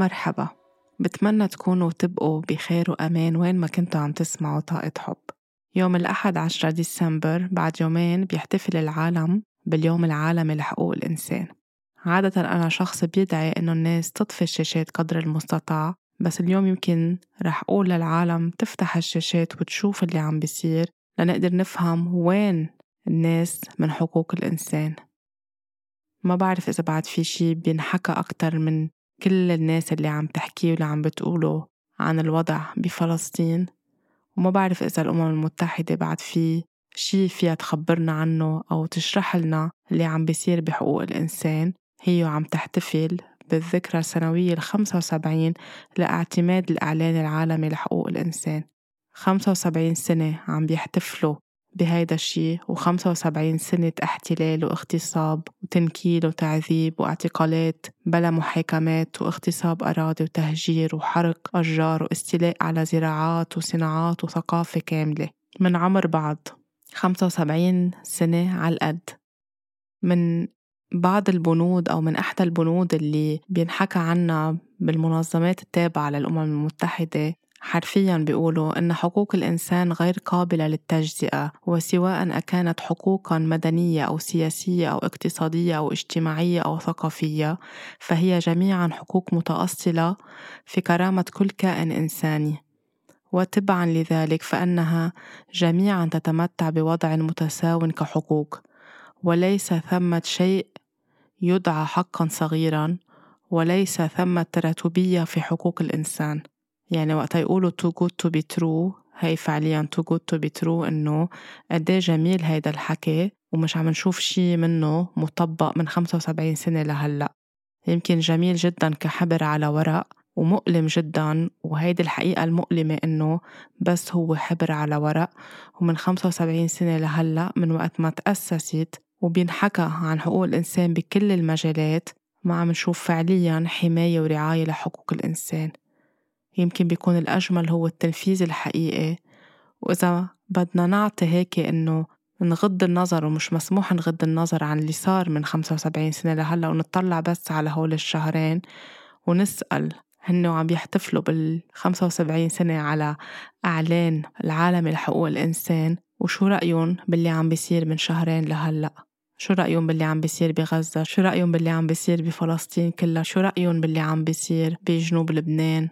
مرحبا. بتمنى تكونوا وتبقوا بخير وأمان وين ما كنتوا عم تسمعوا طاقة حب. يوم الأحد 10 ديسمبر بعد يومين بيحتفل العالم باليوم العالمي لحقوق الإنسان. عادة أنا شخص بيدعي إنه الناس تطفي الشاشات قدر المستطاع بس اليوم يمكن رح أقول للعالم تفتح الشاشات وتشوف اللي عم بيصير لنقدر نفهم وين الناس من حقوق الإنسان. ما بعرف إذا بعد في شي بينحكى أكتر من كل الناس اللي عم تحكي واللي عم بتقوله عن الوضع بفلسطين وما بعرف إذا الأمم المتحدة بعد في شي فيها تخبرنا عنه أو تشرح لنا اللي عم بيصير بحقوق الإنسان هي عم تحتفل بالذكرى السنوية الخمسة وسبعين لاعتماد الإعلان العالمي لحقوق الإنسان. خمسة وسبعين سنة عم بيحتفلوا بهيدا الشي وخمسة وسبعين سنة احتلال واغتصاب وتنكيل وتعذيب واعتقالات بلا محاكمات واغتصاب أراضي وتهجير وحرق أشجار واستيلاء على زراعات وصناعات وثقافة كاملة. من عمر بعض خمسة وسبعين سنة على القد من بعض البنود أو من أحدى البنود اللي بينحكى عنها بالمنظمات التابعة للأمم المتحدة حرفيا بيقولوا إن حقوق الإنسان غير قابلة للتجزئة وسواء أكانت حقوقا مدنية أو سياسية أو اقتصادية أو اجتماعية أو ثقافية فهي جميعا حقوق متأصلة في كرامة كل كائن إنساني. وتبعا لذلك فإنها جميعا تتمتع بوضع متساو كحقوق وليس ثمة شيء يدعى حقا صغيرا وليس ثمة تراتبية في حقوق الإنسان. يعني وقت يقولوا too good to be true هي فعليا too good to be true إنه قديه جميل هيدا الحكي ومش عم نشوف شي منه مطبق من 75 سنة لهلأ. يمكن جميل جدا كحبر على ورق ومؤلم جدا وهيدي الحقيقة المؤلمة إنه بس هو حبر على ورق ومن 75 سنة لهلأ من وقت ما تأسست وبينحكى عن حقوق الإنسان بكل المجالات ما عم نشوف فعليا حماية ورعاية لحقوق الإنسان. يمكن بيكون الأجمل هو التنفيذ الحقيقي. وإذا بدنا نعطي هيك إنه نغض النظر ومش مسموح نغض النظر عن اللي صار من 75 سنة لهلا ونطلع بس على هول الشهرين ونسأل هن عم يحتفلوا بال 75 سنة على إعلان العالمي لحقوق الإنسان وشو رأيهم باللي عم بيصير من شهرين لهلأ؟ شو رأيهم باللي عم بيصير بغزة؟ شو رأيهم باللي عم بيصير بفلسطين كلها؟ شو رأيهم باللي عم بيصير بجنوب لبنان؟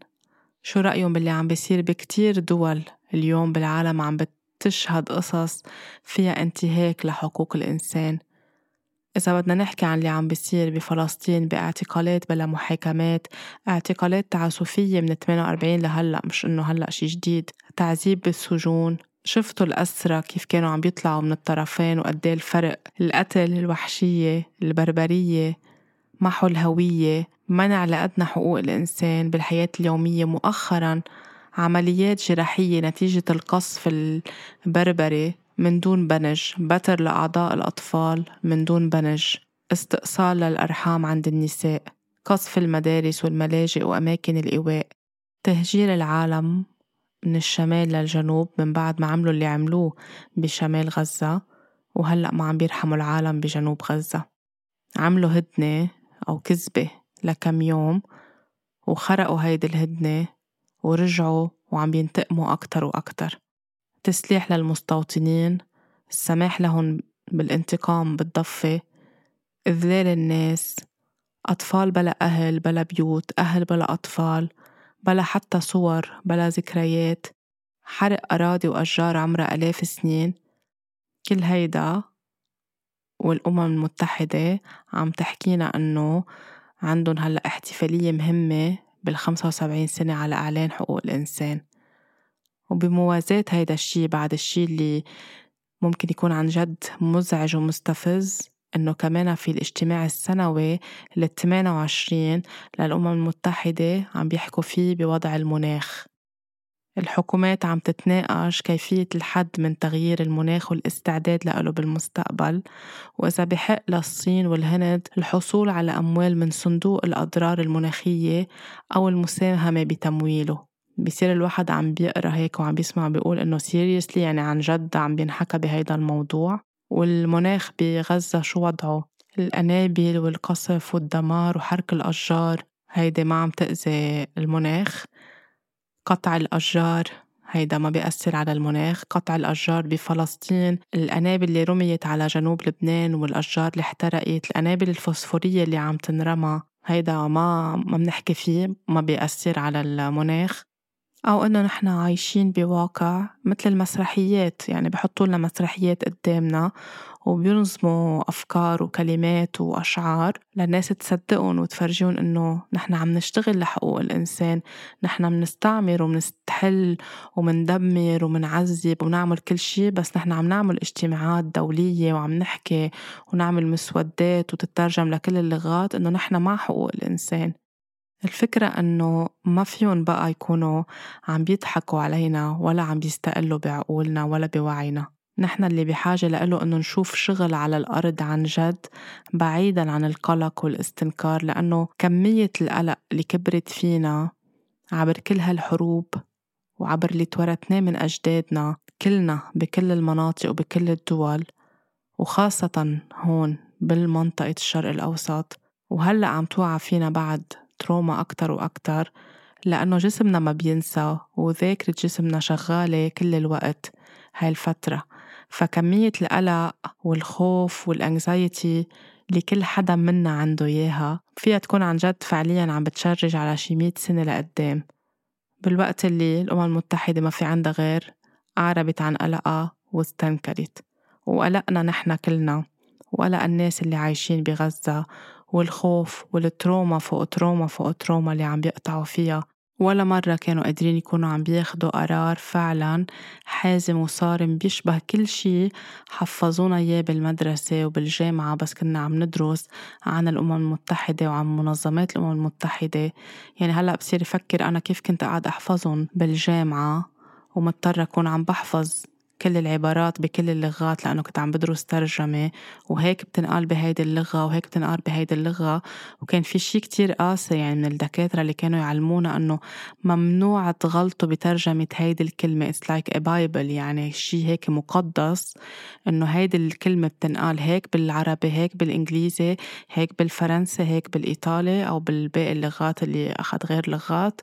شو رأيهم باللي عم بيصير بكتير دول اليوم بالعالم عم بتشهد قصص فيها انتهاك لحقوق الإنسان؟ إذا بدنا نحكي عن اللي عم بيصير بفلسطين باعتقالات بلا محاكمات اعتقالات تعسفية من 48 لهلأ مش إنه هلأ شي جديد. تعذيب بالسجون. شفتوا الأسرى كيف كانوا عم بيطلعوا من الطرفين وقد الفرق القتل الوحشية البربرية؟ محو الهوية منع لأدنى حقوق الإنسان بالحياة اليومية مؤخرا عمليات جراحية نتيجة القصف البربري من دون بنج بتر لأعضاء الأطفال من دون بنج استئصال للأرحام عند النساء قصف المدارس والملاجئ وأماكن الإيواء. تهجير العالم من الشمال للجنوب من بعد ما عملوا اللي عملوه بشمال غزة وهلأ ما عم بيرحموا العالم بجنوب غزة. عملوا هدنة أو كذبة لكم يوم وخرقوا هيدي الهدنة ورجعوا وعم ينتقموا أكتر وأكتر. تسليح للمستوطنين السماح لهم بالانتقام بالضفة إذلال الناس أطفال بلا أهل بلا بيوت أهل بلا أطفال بلا حتى صور بلا ذكريات. حرق أراضي وأشجار عمرها آلاف سنين كل هيدا والأمم المتحدة عم تحكينا إنه عندهم هلأ احتفالية مهمة بالخمسة وسبعين سنة على إعلان حقوق الإنسان. وبموازاة هيدا الشي بعد الشي اللي ممكن يكون عن جد مزعج ومستفز إنه كمان في الاجتماع السنوي ال 28 للأمم المتحدة عم بيحكوا فيه بوضع المناخ. الحكومات عم تتناقش كيفية الحد من تغيير المناخ والاستعداد له بالمستقبل وإذا بحق للصين والهند الحصول على أموال من صندوق الأضرار المناخية أو المساهمة بتمويله. بصير الواحد عم بيقرأ هيك وعم بيسمع بيقول إنه سيريسلي يعني عن جد عم بينحكى بهيدا الموضوع. والمناخ بغزة شو وضعه؟ الأنابل والقصف والدمار وحرق الأشجار هيدي ما عم تأذي المناخ. قطع الأشجار. هيدا ما بيأثر على المناخ. قطع الأشجار بفلسطين. الأنابل اللي رميت على جنوب لبنان والأشجار اللي احترقت. الأنابل الفوسفورية اللي عم تنرمى. هيدا ما ما بنحكي فيه ما بيأثر على المناخ. أو إنه نحن عايشين بواقع مثل المسرحيات يعني بحطوا لنا مسرحيات قدامنا وبينظموا أفكار وكلمات وأشعار للناس تصدقهم وتفرجيهم إنه نحن عم نشتغل لحقوق الإنسان نحن منستعمر ومنستحل ومندمر ومنعذب ونعمل كل شي بس نحن عم نعمل اجتماعات دولية وعم نحكي ونعمل مسودات وتترجم لكل اللغات إنه نحن مع حقوق الإنسان. الفكرة إنه ما فيهم بقى يكونوا عم بيضحكوا علينا ولا عم بيستقلوا بعقولنا ولا بوعينا. نحن اللي بحاجة لإله إنه نشوف شغل على الأرض عن جد بعيدا عن القلق والاستنكار لأنه كمية القلق اللي كبرت فينا عبر كل هالحروب وعبر اللي تورثناه من أجدادنا كلنا بكل المناطق وبكل الدول وخاصة هون بالمنطقة الشرق الأوسط. وهلأ عم توعى فينا بعد. تروما أكتر وأكتر لأنه جسمنا ما بينسى وذاكرة جسمنا شغالة كل الوقت هاي الفترة. فكمية القلق والخوف وال anxiety اللي كل حدا منا عنده إياها فيها تكون عن جد فعليا عم بت charge على شي مية سنة لقدام. بالوقت اللي الأمم المتحدة ما في عندها غير أعربت عن قلقها واستنكرت. وقلقنا نحن كلنا وقلق الناس اللي عايشين بغزة والخوف وال trauma فوق trauma فوق trauma اللي عم بيقطعوا فيها. ولا مرة كانوا قادرين يكونوا عم بياخدوا قرار فعلا حازم وصارم بيشبه كل شي حفظونا إياه بالمدرسة وبالجامعة بس كنا عم ندرس عن الأمم المتحدة وعن منظمات الأمم المتحدة. يعني هلأ بصير أفكر أنا كيف كنت قاعد أحفظهم بالجامعة ومضطرة أكون عم بحفظ. كل العبارات بكل اللغات لأنه كنت عم بدرس ترجمة وهيك بتنقال بهيدي اللغة وهيك بتنقال بهيدي اللغة وكان في شي كتير قاسي يعني من الدكاترة اللي كانوا يعلمونا أنه ممنوع تغلطوا بترجمة هيدي الكلمة. It's like a Bible يعني شي هيك مقدس أنه هيدي الكلمة بتنقال هيك بالعربي هيك بالإنجليزي هيك بالفرنسي هيك بالإيطالي أو بالباقي اللغات اللي أخذ غير لغات.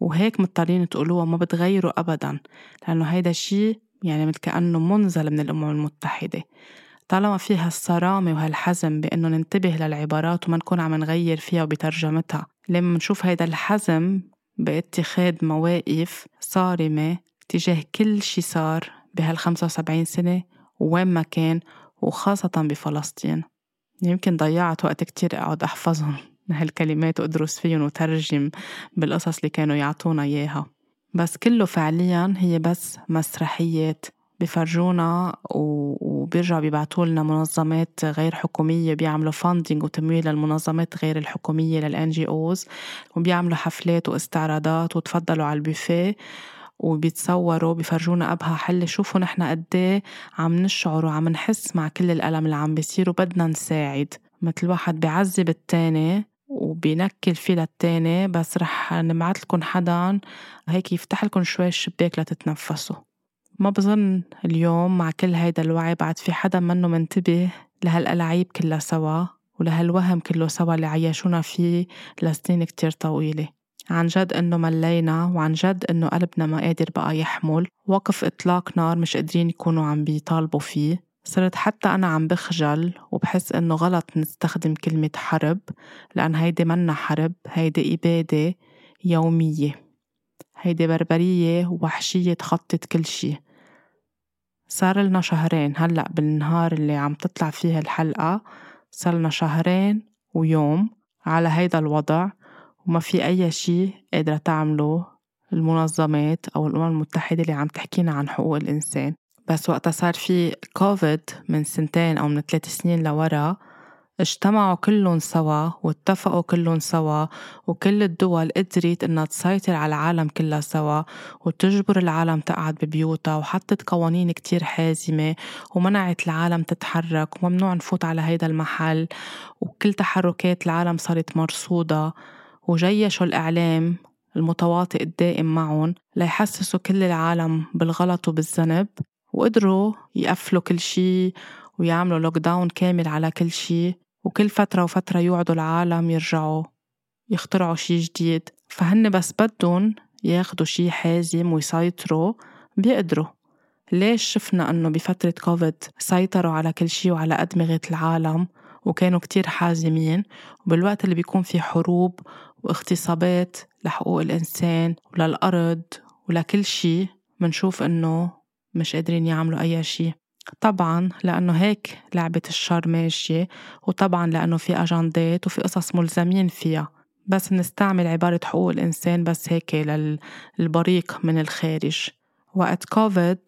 وهيك مضطرين تقولوها ما بتغيروا أبدا لأنه هيدا الشي يعني مثل كأنه منزل من الأمم المتحدة. طالما فيها الصرامة وهالحزم بأنه ننتبه للعبارات وما نكون عم نغير فيها وبترجمتها. لما نشوف هيدا الحزم باتخاذ مواقف صارمة تجاه كل شي صار بهال 75 سنة وين ما كان وخاصة بفلسطين. يمكن ضيعت وقت كتير أقعد أحفظهم هالكلمات وأدرس فيهم وترجم بالقصص اللي كانوا يعطونا إياها. بس كله فعليا هي بس مسرحيات. بفرجونا وبيرجعوا بيبعتوا لنا منظمات غير حكومية بيعملوا funding وتمويل للمنظمات غير الحكومية لل NGOs وبيعملوا حفلات واستعراضات وتفضلوا على البوفيه وبيتصوروا بيفرجونا بأبهى حلة شوفوا نحن قد إيه عم نشعر وعم نحس مع كل الألم اللي عم بيصير وبدنا نساعد. مثل واحد بيعذب التاني وبينكل فيه للتاني بس رح نبعت لكم حدا هيك يفتح لكم شوي الشباك لتتنفسوا. ما بظن اليوم مع كل هيدا الوعي بعد في حدا منه منتبه لهالألعاب كلها سوا ولهالوهم كله سوا اللي عيشونا فيه لسنين كتير طويلة. عن جد إنه ملينا وعن جد إنه قلبنا ما قادر بقى يحمل. وقف إطلاق نار مش قادرين يكونوا عم بيطالبوا فيه. صرت حتى أنا عم بخجل وبحس إنه غلط نستخدم كلمة حرب لأن هيدي منا حرب هيدي إبادة يومية. هيدي بربرية وحشية تخطت كل شي. صار لنا شهرين هلأ بالنهار اللي عم تطلع فيه الحلقة صار لنا شهرين ويوم على هيدا الوضع وما في أي شي قادرة تعمله المنظمات أو الأمم المتحدة اللي عم تحكينا عن حقوق الإنسان. بس وقتها صار في كوفيد من سنتين أو من ثلاث سنين لورا اجتمعوا كلهم سوا واتفقوا كلهم سوا وكل الدول قدرت إنها تسيطر على العالم كلها سوا وتجبر العالم تقعد ببيوتها وحطت قوانين كتير حازمة ومنعت العالم تتحرك وممنوع نفوت على هيدا المحل وكل تحركات العالم صارت مرصودة. وجيشوا الإعلام المتواطئ الدائم معهم ليحسسوا كل العالم بالغلط وبالذنب. وقدروا يقفلوا كل شي ويعملوا lockdown كامل على كل شي وكل فترة وفترة يوعدوا العالم يرجعوا يخترعوا شي جديد. فهن بس بدهم ياخدوا شي حازم ويسيطروا بيقدروا. ليش شفنا أنه بفترة كوفيد سيطروا على كل شي وعلى أدمغة العالم وكانوا كتير حازمين؟ وبالوقت اللي بيكون في حروب واغتصابات لحقوق الإنسان وللأرض ولكل شي منشوف إنه مش قادرين يعملوا أي شي. طبعا لأنه هيك لعبة الشر ماشية وطبعا لأنه في أجندات وفي قصص ملزمين فيها. بس نستعمل عبارة حقوق الإنسان بس هيك للبريق من الخارج. وقت كوفيد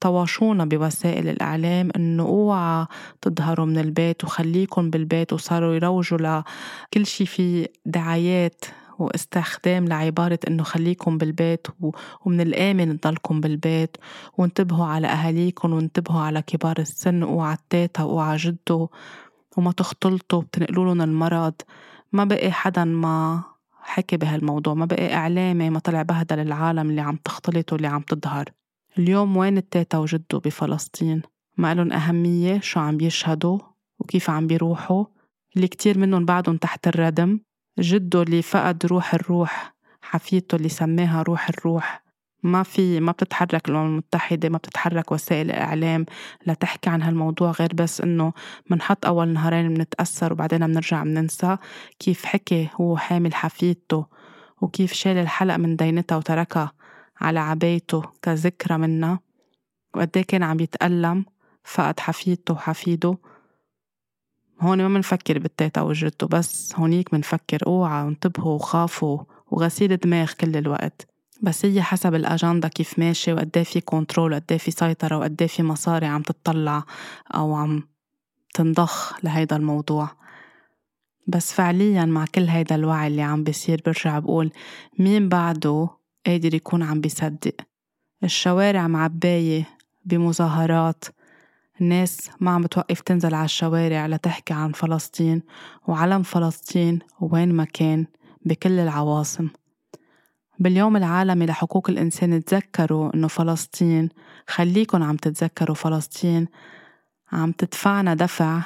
طوشونا بوسائل الإعلام إنه أوعى تظهروا من البيت وخليكن بالبيت وصاروا يروجوا لكل شي في دعايات واستخدام لعبارة إنه خليكم بالبيت ومن الآمن تضلكم بالبيت وانتبهوا على أهاليكم وانتبهوا على كبار السن وعلى التيتا وعلى جدو وما تختلطوا بتنقلوا لهم المرض. ما بقي حدا ما حكي بهالموضوع ما بقي إعلامي ما طلع بهدل العالم اللي عم تختلط واللي عم تظهر. اليوم وين التيتا وجدو بفلسطين؟ ما لهم أهمية شو عم بيشهدوا وكيف عم بيروحوا؟ اللي كتير منهم بعدهم تحت الردم. جده اللي فقد روح الروح حفيدته اللي سماها روح الروح. ما في ما بتتحرك الأمم المتحدة ما بتتحرك وسائل الإعلام لتحكي عن هالموضوع غير بس إنه منحط أول نهارين بنتأثر وبعدين بنرجع بننسى كيف حكي هو حامل حفيدته؟ وكيف شال الحلق من دينتها وتركها على عبايته كذكرى منا وقد كان عم يتألم؟ فقد حفيدته وحفيده. هون ما منفكر بالتيتا وجدته بس هونيك منفكر اوعى انتبهوا وخافوا وغسيل دماغ كل الوقت. بس هي حسب الأجندة كيف ماشي وقد في control وقد في سيطرة وقد في مصاري عم تطلع أو عم تنضخ لهيدا الموضوع. بس فعليا مع كل هيدا الوعي اللي عم بيصير برجع بقول مين بعده قادر يكون عم بيصدق؟ الشوارع معباية بمظاهرات الناس ما عم بتوقف تنزل على الشوارع لتحكي عن فلسطين وعلم فلسطين وين ما كان بكل العواصم. باليوم العالمي لحقوق الإنسان تذكروا إنه فلسطين خليكن عم تتذكروا فلسطين عم تدفعنا دفع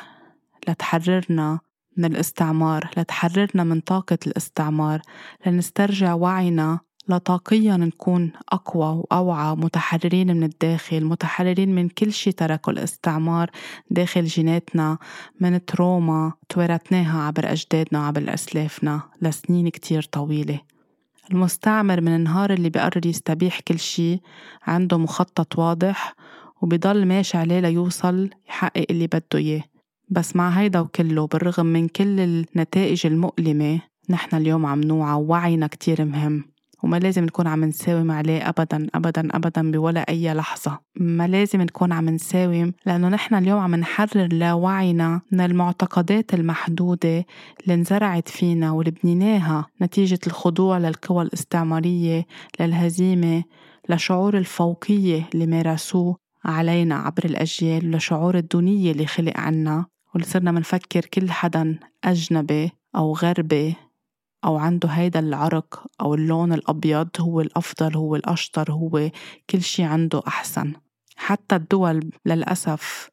لتحررنا من الاستعمار لتحررنا من طاقة الاستعمار لنسترجع وعينا لطاقيا نكون أقوى وأوعى متحررين من الداخل متحررين من كل شي تركه الاستعمار داخل جيناتنا من تروما تورثناها عبر أجدادنا وعبر أسلافنا لسنين كتير طويلة. المستعمر من النهار اللي بقرر يستبيح كل شي عنده مخطط واضح وبضل ماشي عليه ليوصل يحقق اللي بده إياه. بس مع هيدا وكله بالرغم من كل النتائج المؤلمة نحن اليوم عم نوعى ووعينا كتير مهم. وما لازم نكون عم نساوم عليه أبدا أبدا أبدا بولا أي لحظة. ما لازم نكون عم نساوم لأنه نحن اليوم عم نحرر لاوعينا من المعتقدات المحدودة اللي انزرعت فينا واللي بنيناها نتيجة الخضوع للقوى الاستعمارية للهزيمة لشعور الفوقية اللي مارسوه علينا عبر الأجيال ولشعور الدونية اللي خلق عنا. واللي صرنا منفكر كل حدا أجنبي أو غربي. أو عنده هيدا العرق أو اللون الأبيض هو الأفضل هو الأشطر هو كل شي عنده أحسن. حتى الدول للأسف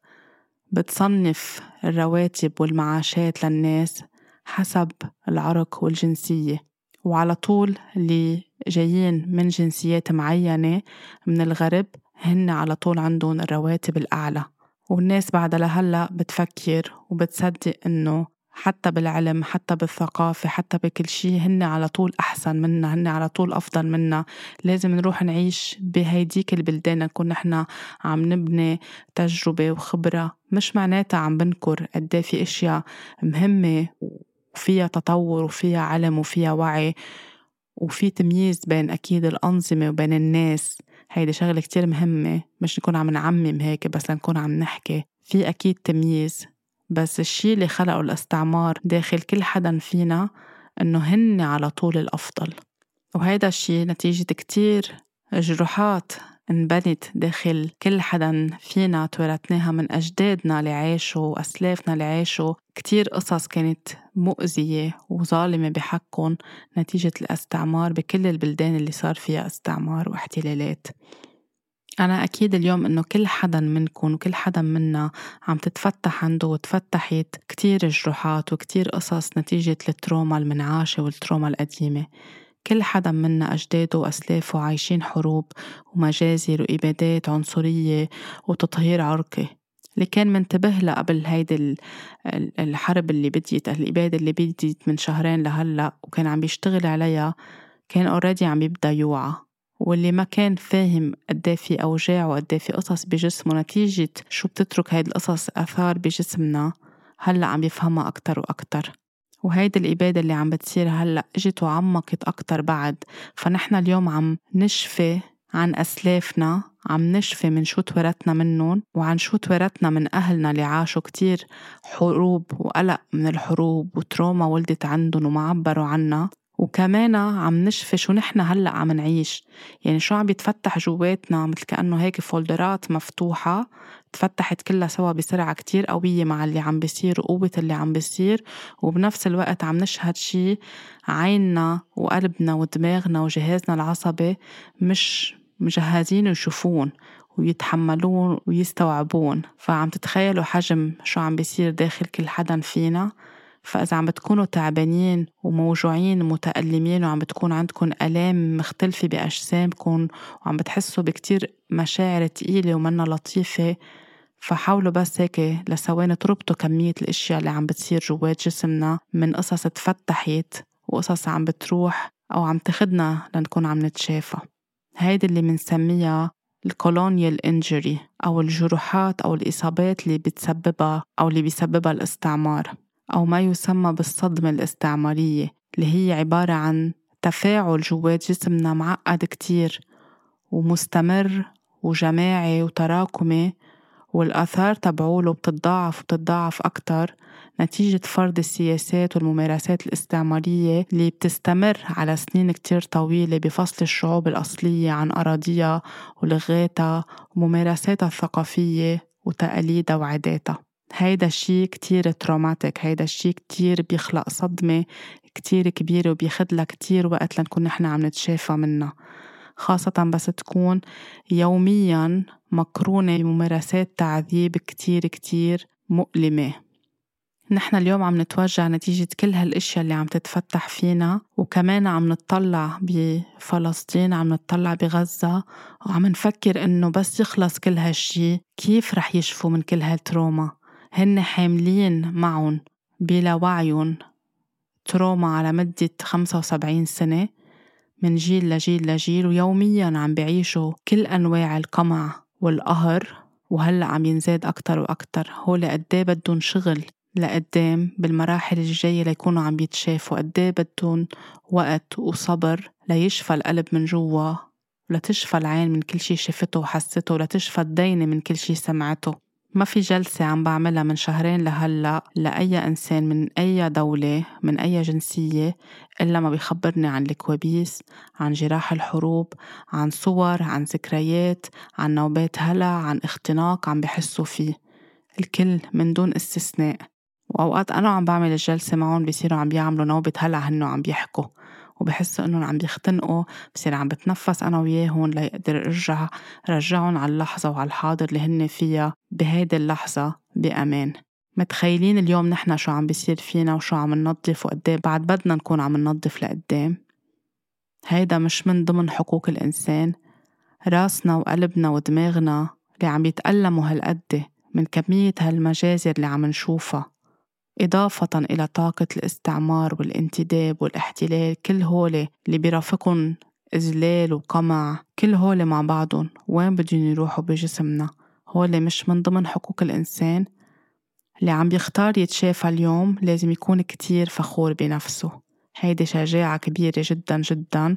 بتصنف الرواتب والمعاشات للناس حسب العرق والجنسية. وعلى طول اللي جايين من جنسيات معينة من الغرب هن على طول عندهم الرواتب الأعلى. والناس بعد لهلأ بتفكر وبتصدق إنه حتى بالعلم حتى بالثقافة حتى بكل شيء هن على طول أحسن منا هن على طول أفضل منا. لازم نروح نعيش بهيديك البلدان نكون نحن عم نبني تجربة وخبرة. مش معناتها عم بنكر قد في أشياء مهمة وفيها تطور وفيها علم وفيها وعي. وفي تمييز بين أكيد الأنظمة وبين الناس. هيدي شغلة كتير مهمة. مش نكون عم نعمم هيك بس نكون عم نحكي. في أكيد تمييز. بس الشي اللي خلقه الاستعمار داخل كل حدا فينا إنه هن على طول الأفضل. وهيدا الشي نتيجة كتير جروحات انبنت داخل كل حدا فينا تورثناها من أجدادنا اللي عاشوا وأسلافنا اللي عاشوا. كتير قصص كانت مؤذية وظالمة بحقهم نتيجة الاستعمار بكل البلدان اللي صار فيها استعمار واحتلالات. أنا أكيد اليوم إنه كل حدا منكم وكل حدا منا عم تتفتح عنده وتفتحت كتير جروحات وكتير قصص نتيجة التروما المنعاشة والتروما القديمة. كل حدا منا أجداده وأسلافه عايشين حروب ومجازر وإبادات عنصرية وتطهير عرقي. اللي كان منتبه لها قبل هيدي الحرب اللي بديت الإبادة اللي بديت من شهرين لهلأ وكان عم بيشتغل عليها كان اوريدي عم يبدأ يوعى. واللي ما كان فاهم قد إيه في أوجاع وقد إيه في قصص بجسمه نتيجة شو بتترك هيدي القصص آثار بجسمنا هلأ عم يفهمها أكتر وأكتر. وهيدي الإبادة اللي عم بتصير هلأ إجت وعمقت أكتر بعد. فنحن اليوم عم نشفي عن أسلافنا عم نشفي من شو تورثنا منهم وعن شو تورثنا من أهلنا اللي عاشوا كتير حروب وقلق من الحروب وتروما ولدت عندهم وما عبروا عنها. وكمان عم نشفي شو نحن هلأ عم نعيش. يعني شو عم بيتفتح جواتنا مثل كأنه هيك فولدرات مفتوحة تفتحت كلها سوا بسرعة كتير قوية مع اللي عم بيصير وقوة اللي عم بيصير. وبنفس الوقت عم نشهد شي عيننا وقلبنا ودماغنا وجهازنا العصبي مش مجهزين يشوفون ويتحملون ويستوعبون. فعم تتخيلوا حجم شو عم بيصير داخل كل حدا فينا؟ فإذا عم بتكونوا تعبانين وموجوعين ومتألمين وعم بتكون عندكم آلام مختلفة بأجسامكم وعم بتحسوا بكتير مشاعر تقيلة ومنا لطيفة فحاولوا بس هيك لثواني تربطوا كمية الأشياء اللي عم بتصير جوات جسمنا من قصص تفتحت وقصص عم بتروح أو عم تخدنا لنكون عم نتشافى. هيدي اللي منسميها الكولونيال انجري أو الجروحات أو الإصابات اللي بتسببها أو اللي بيسببها الاستعمار. أو ما يسمى بالصدمة الاستعمارية اللي هي عبارة عن تفاعل جوات جسمنا معقد كتير ومستمر وجماعي وتراكمي والآثار تبعوله بتتضاعف وبتتضاعف أكتر نتيجة فرض السياسات والممارسات الاستعمارية اللي بتستمر على سنين كتير طويلة بفصل الشعوب الأصلية عن أراضيها ولغاتها وممارساتها الثقافية وتقاليدها وعاداتها. هيدا الشي كتير تروماتيك هيدا الشي كتير بيخلق صدمة كتير كبيرة وبيخدلها كتير وقت لنكون نحن عم نتشافى منها. خاصة بس تكون يوميا مقرونة بممارسات تعذيب كتير كتير مؤلمة. نحن اليوم عم نتوجع نتيجة كل هالأشياء اللي عم تتفتح فينا وكمان عم نطلع بفلسطين عم نطلع بغزة وعم نفكر إنه بس يخلص كل هالشي كيف رح يشفوا من كل هالتروما؟ هن حاملين معهم بلا وعيهم تروما على مدة 75 سنة من جيل لجيل لجيل ويوميا عم بيعيشوا كل أنواع القمع والقهر وهلأ عم ينزاد أكتر وأكتر. هول قديه بدهم شغل لقدام بالمراحل الجاية ليكونوا عم يتشافوا؟ قديه بدهم وقت وصبر ليشفى القلب من جوا ولتشفى العين من كل شي شفته وحسته ولتشفى الدينة من كل شي سمعته؟ ما في جلسة عم بعملها من شهرين لهلا لأي إنسان من أي دولة من أي جنسية إلا ما بيخبرني عن الكوابيس عن جراح الحروب عن صور عن ذكريات عن نوبات هلع عن اختناق عم بحسوا فيه. الكل من دون استثناء. وأوقات أنا عم بعمل الجلسة معهم بيصيروا عم بيعملوا نوبة هلع هنو عم بيحكوا. وبحسوا إنهم عم بيختنقوا بصير عم بتنفس أنا وياهم ليقدر ارجع رجعهم على اللحظة وعلى الحاضر اللي هن فيها بهيدي اللحظة بأمان. متخيلين اليوم نحن شو عم بيصير فينا وشو عم ننظف وقديه بعد بدنا نكون عم ننظف لقدام. هيدا مش من ضمن حقوق الإنسان. راسنا وقلبنا ودماغنا اللي عم يتألموا هالقد من كمية هالمجازر اللي عم نشوفها. إضافة إلى طاقة الاستعمار والانتداب والاحتلال كل هولي اللي بيرافقهم إذلال وقمع كل هولي مع بعضهم وين بدهم يروحوا بجسمنا؟ هولي مش من ضمن حقوق الإنسان اللي عم بيختار يتشافى اليوم لازم يكون كتير فخور بنفسه. هيدي شجاعة كبيرة جدا جدا.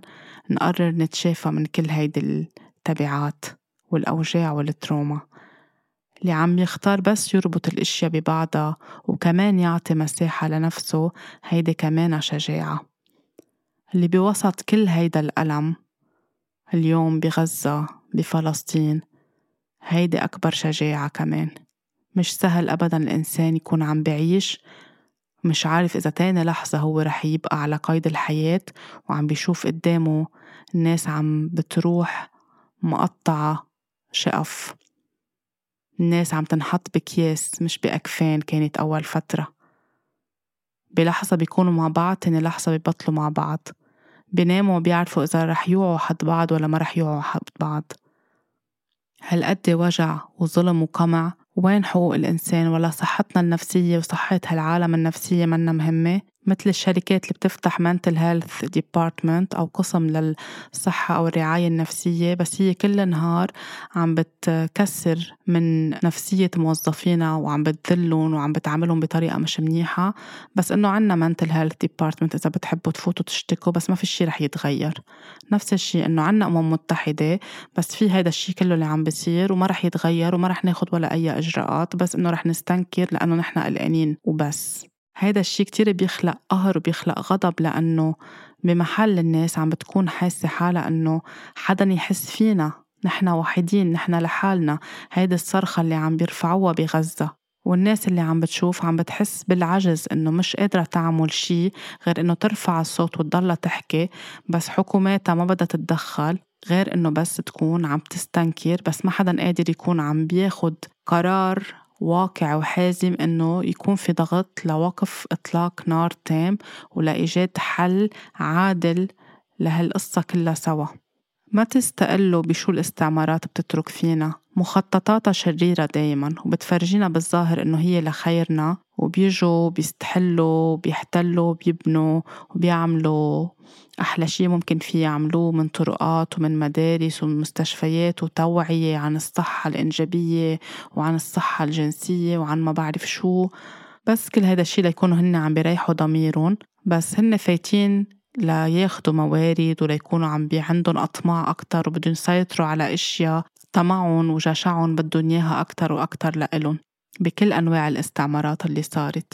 نقرر نتشافى من كل هيدي التبعات والأوجاع والتروما. اللي عم يختار بس يربط الأشياء ببعضها وكمان يعطي مساحة لنفسه هيدي كمان شجاعة. اللي بوسط كل هيدا الألم اليوم بغزة بفلسطين هيدي أكبر شجاعة كمان. مش سهل أبدا الإنسان يكون عم بعيش مش عارف إذا تاني لحظة هو رح يبقى على قيد الحياة وعم بيشوف قدامه الناس عم بتروح مقطعة شقف. الناس عم تنحط بكياس مش بأكفان كانت أول فترة. بلحظة بيكونوا مع بعض تاني لحظة بيبطلوا مع بعض. بيناموا وبيعرفوا إذا رح يوعوا حد بعض ولا ما رح يوعوا حد بعض. هالقد وجع وظلم وقمع. وين حقوق الإنسان؟ ولا صحتنا النفسية وصحة هالعالم النفسية منا مهمة. مثل الشركات اللي بتفتح mental health department أو قسم للصحة أو الرعاية النفسية بس هي كل نهار عم بتكسر من نفسية موظفينا وعم بتذلهم وعم بتعاملهم بطريقة مش منيحة. بس إنه عنا mental health department إذا بتحبوا تفوتوا تشتكوا بس ما في شي رح يتغير. نفس الشي إنه عنا أمم متحدة بس في هيدا الشي كله اللي عم بيصير وما رح يتغير وما رح ناخد ولا أي إجراءات بس إنه رح نستنكر لأنه نحن قلقانين وبس. هيدا الشي كتير بيخلق قهر وبيخلق غضب لأنه بمحل الناس عم بتكون حاسة حالها أنه حدا يحس فينا. نحن وحيدين نحن لحالنا. هيدي الصرخة اللي عم بيرفعوها بغزة. والناس اللي عم بتشوف عم بتحس بالعجز إنه مش قادرة تعمل شي غير إنه ترفع الصوت وتضلها تحكي. بس حكوماتها ما بدها تتدخل غير إنه بس تكون عم تستنكر. بس ما حدا قادر يكون عم بياخد قرار واقع وحازم إنه يكون في ضغط لوقف إطلاق نار تام ولإيجاد حل عادل لهالقصة كلها سوا. ما تستقلوا بشو الاستعمارات بتترك فينا. مخططاتها شريرة دايما وبتفرجينا بالظاهر إنه هي لخيرنا. وبيجوا بيستحلوا بيحتلوا بيبنوا وبيعملوا أحلى شي ممكن في يعملوه من طرقات ومن مدارس ومن مستشفيات وتوعية عن الصحة الإنجابية وعن الصحة الجنسية وعن ما بعرف شو. بس كل هذا الشي ليكونوا هن عم بيريحوا ضميرهم. بس هن فايتين لياخدوا موارد وليكونوا عم بي عندهم أطماع أكتر وبدهم يسيطروا على أشياء طمعهم وجشعهم بدهم إياها أكتر وأكتر لإلهم بكل أنواع الاستعمارات اللي صارت.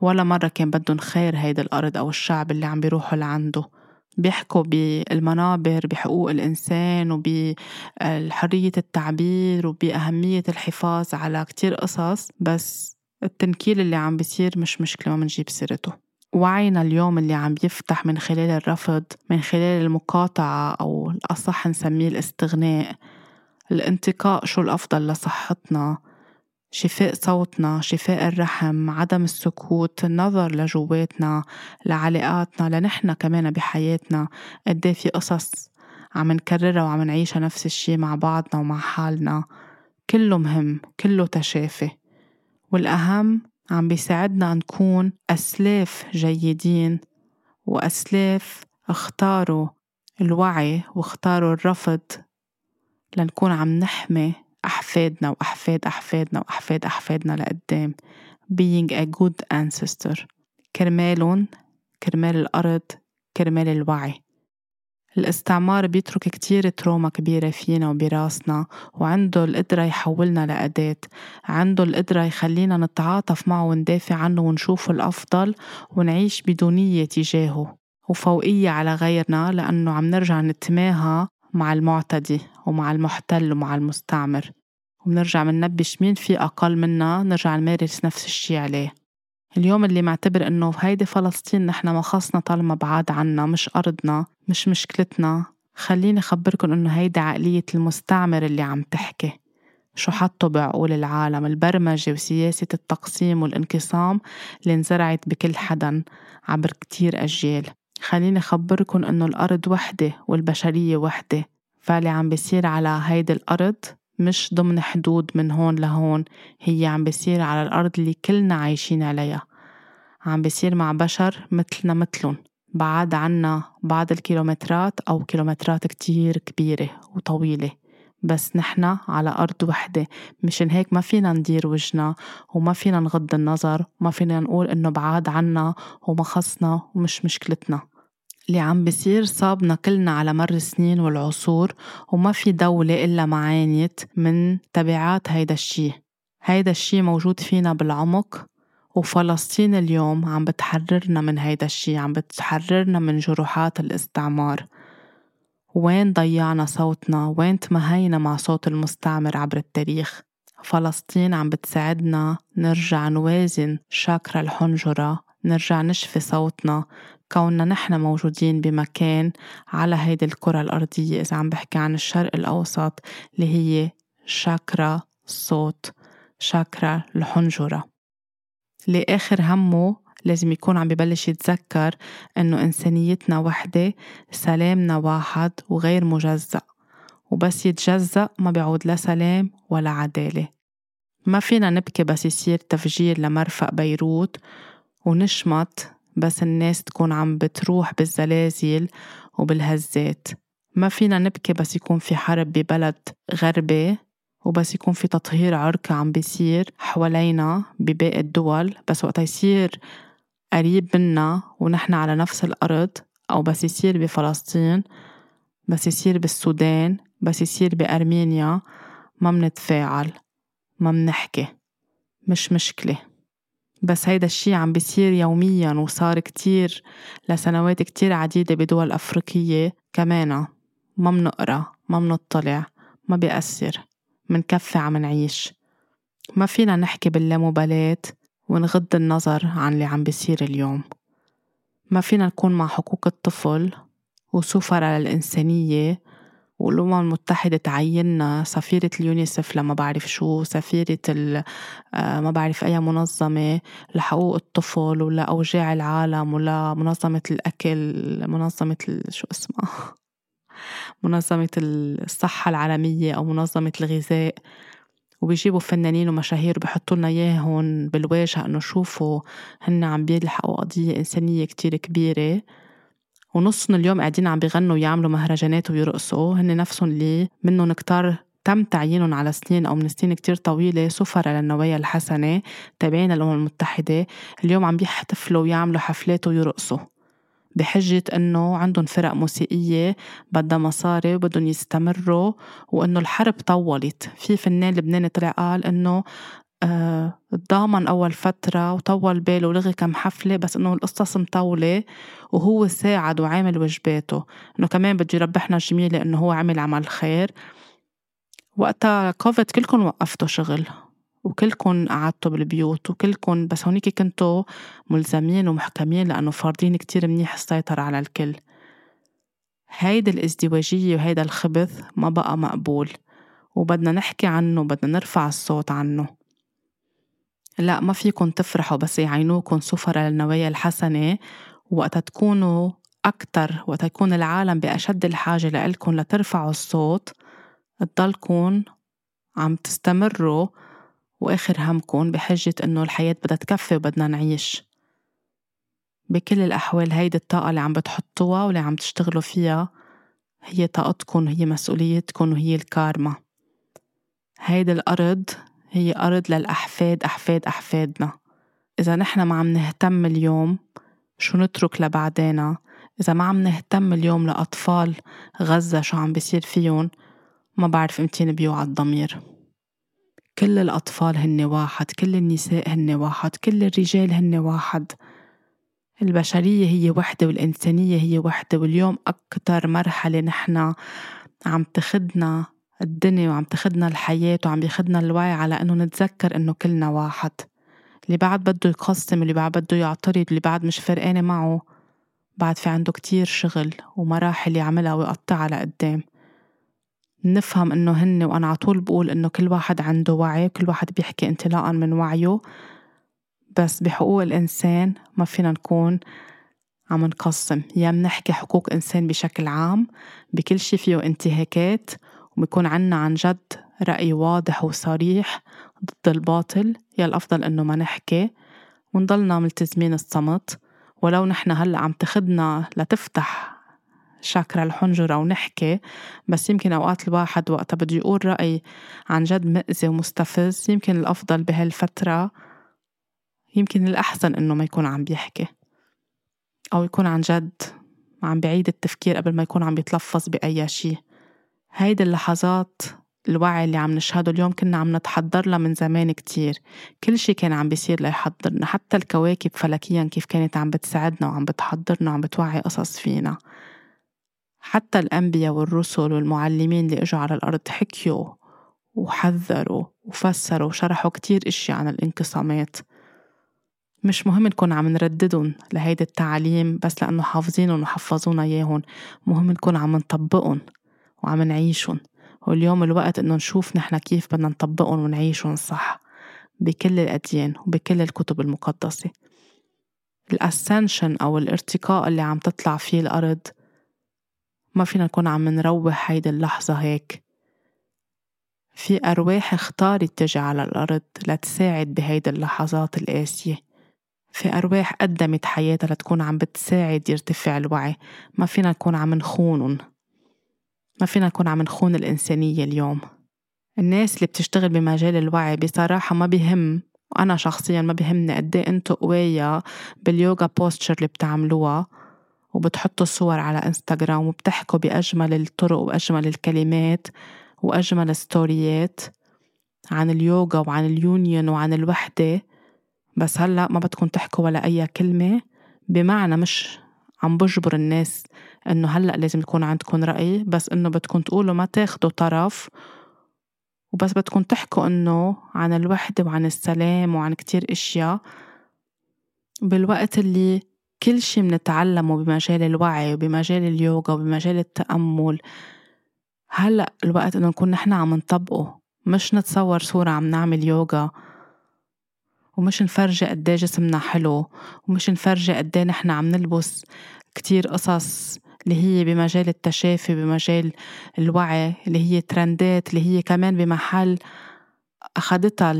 ولا مرة كان بدهم خير هيدا الأرض أو الشعب اللي عم بيروحوا لعنده. بيحكوا بالمنابر بحقوق الإنسان وبحرية التعبير وبأهمية الحفاظ على كتير قصص بس التنكيل اللي عم بيصير مش مشكلة ما منجيب سيرته. وعينا اليوم اللي عم بيفتح من خلال الرفض من خلال المقاطعة أو الأصح نسميه الاستغناء. الانتقاء شو الأفضل لصحتنا؟ شفاء صوتنا شفاء الرحم عدم السكوت النظر لجواتنا لعلاقاتنا لنحنا كمان بحياتنا. قد إيه في قصص عم نكررها وعم نعيشها نفس الشي مع بعضنا ومع حالنا. كله مهم كله تشافي. والأهم عم بيساعدنا نكون أسلاف جيدين وأسلاف اختاروا الوعي واختاروا الرفض لنكون عم نحمي أحفادنا وأحفاد أحفادنا وأحفاد أحفادنا لقدام. Being a good ancestor. كرمالهم كرمال الأرض كرمال الوعي. الاستعمار بيترك كتير تروما كبيرة فينا وبراسنا وعنده القدرة يحولنا لأداة. عنده القدرة يخلينا نتعاطف معه وندافع عنه ونشوف الأفضل ونعيش بدونية تجاهه. وفوقية على غيرنا لأنه عم نرجع نتماهى مع المعتدي ومع المحتل ومع المستعمر. وبنرجع مننبش مين في أقل منا نرجع نمارس نفس الشي عليه. اليوم اللي معتبر إنه هيدي فلسطين نحن ما خصنا طالما بعاد عنا مش أرضنا مش مشكلتنا. خليني اخبركم إنه هيدي عقلية المستعمر اللي عم تحكي. شو حطوا بعقول العالم؟ البرمجة وسياسة التقسيم والانقسام اللي انزرعت بكل حدا عبر كتير أجيال. خليني أخبركن إنه الأرض وحدة والبشرية وحدة. فاللي عم بيصير على هيدي الأرض مش ضمن حدود من هون لهون هي عم بيصير على الأرض اللي كلنا عايشين عليها. عم بيصير مع بشر مثلنا مثلهم بعاد عنا بعض الكيلومترات أو كيلومترات كتير كبيرة وطويلة. بس نحنا على أرض وحدة مشان هيك ما فينا ندير وجنا وما فينا نغض النظر وما فينا نقول إنه بعاد عنا وما خصنا ومش مشكلتنا. اللي عم بيصير صابنا كلنا على مر السنين والعصور وما في دولة إلا ما عانيت من تبعات هيدا الشي. هيدا الشي موجود فينا بالعمق وفلسطين اليوم عم بتحررنا من هيدا الشي عم بتحررنا من جروحات الاستعمار. وين ضيعنا صوتنا؟ وين تمهينا مع صوت المستعمر عبر التاريخ؟ فلسطين عم بتساعدنا نرجع نوازن شاكرا الحنجرة نرجع نشفي صوتنا كوننا نحن موجودين بمكان على هيدي الكرة الأرضية إذا عم بحكي عن الشرق الأوسط اللي هي شاكرا الصوت شاكرا الحنجرة. اللي آخر همه لازم يكون عم ببلش يتذكر إنه إنسانيتنا وحدة سلامنا واحد وغير مجزأ. وبس يتجزأ ما بيعود لا سلام ولا عدالة. ما فينا نبكي بس يصير تفجير لمرفق بيروت ونشمت بس الناس تكون عم بتروح بالزلازل وبالهزات. ما فينا نبكي بس يكون في حرب ببلد غربي وبس يكون في تطهير عرقي عم بيصير حوالينا بباقي الدول. بس وقت يصير قريب منا ونحن على نفس الأرض أو بس يصير بفلسطين بس يصير بالسودان بس يصير بأرمينيا ما منتفاعل ما منحكي مش مشكلة. بس هيدا الشي عم بيصير يوميا وصار كتير لسنوات كتير عديدة بدول أفريقية كمانا ما منقرأ ما منطلع ما بيأثر. منكفي عم نعيش. ما فينا نحكي باللامبالاة ونغض النظر عن اللي عم بيصير اليوم. ما فينا نكون مع حقوق الطفل وسفرة للإنسانية والأمم المتحدة تعيننا سفيرة اليونيسف لما بعرف شو سفيرة آه، ما بعرف أي منظمة لحقوق الطفل ولا أوجاع العالم ولا منظمة الأكل منظمة شو اسمها؟ منظمة الصحة العالمية أو منظمة الغذاء. وبيجيبوا فنانين ومشاهير وبحطوا لنا إياهم بالواجهة إنه شوفوا هن عم بيلحقوا قضية إنسانية كتير كبيرة. ونصهم اليوم قاعدين عم بيغنوا ويعملوا مهرجانات ويرقصوا. هن نفسهم اللي منهم كتار تم تعيينهم على سنين أو من سنين كتير طويلة سفرة للنوايا الحسنة تابعين للأمم المتحدة. اليوم عم بيحتفلوا ويعملوا حفلات ويرقصوا. بحجة إنه عندهم فرق موسيقية بدها مصاري وبدهم يستمروا وإنه الحرب طولت. في فنان لبناني طلع قال إنه تضامن أول فترة وطول باله ولغي كم حفلة بس إنه القصص مطولة وهو ساعد وعامل واجباته إنه كمان بده يربحنا جميلة إنه هو عمل عمل خير. وقتها كوفيد كلكم وقفتوا شغل وكلكم قعدتوا بالبيوت وكلكم بس هونيك كنتوا ملزمين ومحكمين لأنه فارضين كتير منيح السيطرة على الكل. هيدي الازدواجية وهيدا الخبث ما بقى مقبول وبدنا نحكي عنه بدنا نرفع الصوت عنه. لا ما فيكن تفرحوا بس يعينوكن سفرة للنوايا الحسنة وقتا تكونوا أكتر وقتا يكون العالم بأشد الحاجة لإلكن لترفعوا الصوت تضلكن عم تستمروا وآخر همكن بحجة إنه الحياة بدها تكفي وبدنا نعيش. بكل الأحوال هيدي الطاقة اللي عم بتحطوها واللي عم تشتغلوا فيها هي طاقتكن وهي مسؤوليتكن وهي الكارما. هيدي الأرض هي أرض للأحفاد أحفاد أحفادنا. إذا نحن ما عم نهتم اليوم شو نترك لبعدينا؟ إذا ما عم نهتم اليوم لأطفال غزة شو عم بيصير فيهم؟ ما بعرف امتين بيوعى الضمير. كل الأطفال هن واحد كل النساء هن واحد كل الرجال هن واحد. البشرية هي وحدة والإنسانية هي وحدة واليوم أكتر مرحلة نحن عم تخدنا الدنيا وعم تخدنا الحياة وعم يخدنا الوعي على إنه نتذكر إنه كلنا واحد. اللي بعد بده يقسم اللي بعد بده يعترض اللي بعد مش فرقانة معه بعد في عنده كتير شغل ومراحل يعملها ويقطعها لقدام. نفهم إنه هن وأنا على طول بقول إنه كل واحد عنده وعي كل واحد بيحكي انطلاقا من وعيه. بس بحقوق الإنسان ما فينا نكون عم نقسم. يا منحكي حقوق إنسان بشكل عام بكل شي فيه انتهاكات وبيكون عنا عن جد رأي واضح وصريح ضد الباطل. يا الأفضل إنه ما نحكي. ونضلنا ملتزمين الصمت. ولو نحن هلأ عم تخدنا لتفتح شاكرا الحنجرة ونحكي بس يمكن أوقات الواحد وقتها بده يقول رأي عن جد مأذي ومستفز. يمكن الأفضل بهالفترة يمكن الأحسن إنه ما يكون عم بيحكي. أو يكون عن جد عم بعيد التفكير قبل ما يكون عم يتلفظ بأي شي هيدي اللحظات الوعي اللي عم نشهده اليوم كنا عم نتحضر لها من زمان كتير. كل شي كان عم بيصير ليحضرنا حتى الكواكب فلكيا كيف كانت عم بتساعدنا وعم بتحضرنا وعم بتوعي قصص فينا. حتى الأنبياء والرسل والمعلمين اللي إجوا على الأرض حكيوا وحذروا وفسروا وشرحوا كتير إشي عن الانقسامات. مش مهم نكون عم نرددهم لهيدي التعاليم بس لأنه حافظينهم وحفظونا إياهم مهم نكون عم نطبقهم. وعم نعيشهم واليوم الوقت إنه نشوف نحن كيف بدنا نطبقهم ونعيشهم صح بكل الأديان وبكل الكتب المقدسة. الأسنشن أو الارتقاء اللي عم تطلع فيه الأرض ما فينا نكون عم نروح هيدي اللحظة هيك. في أرواح اختارت تجي على الأرض لتساعد بهيدي اللحظات القاسية. في أرواح قدمت حياتها لتكون عم بتساعد يرتفع الوعي. ما فينا نكون عم نخونن. ما فينا نكون عم نخون الإنسانية اليوم. الناس اللي بتشتغل بمجال الوعي بصراحة ما بهم وأنا شخصيا ما بهمني قد إيه انتو قوية باليوغا بوستشر اللي بتعملوها وبتحطوا صور على إنستغرام وبتحكوا بأجمل الطرق وأجمل الكلمات وأجمل ستوريات عن اليوغا وعن اليونيون وعن الوحدة. بس هلأ ما بدكم تحكوا ولا أي كلمة. بمعنى مش عم بجبر الناس إنه هلأ لازم يكون عندكم رأي بس إنه بدكم تقولوا ما تاخدوا طرف وبس بدكم تحكوا إنه عن الوحدة وعن السلام وعن كتير إشياء. بالوقت اللي كل شي منتعلمه بمجال الوعي وبمجال اليوغا وبمجال التأمل هلأ الوقت إنه نكون نحن عم نطبقه مش نتصور صورة عم نعمل يوغا. ومش نفرجي قد إيه جسمنا حلو ومش نفرجي قد إيه نحن عم نلبس كتير قصص اللي هي بمجال التشافي بمجال الوعي اللي هي ترندات اللي هي كمان بمحل أخدتها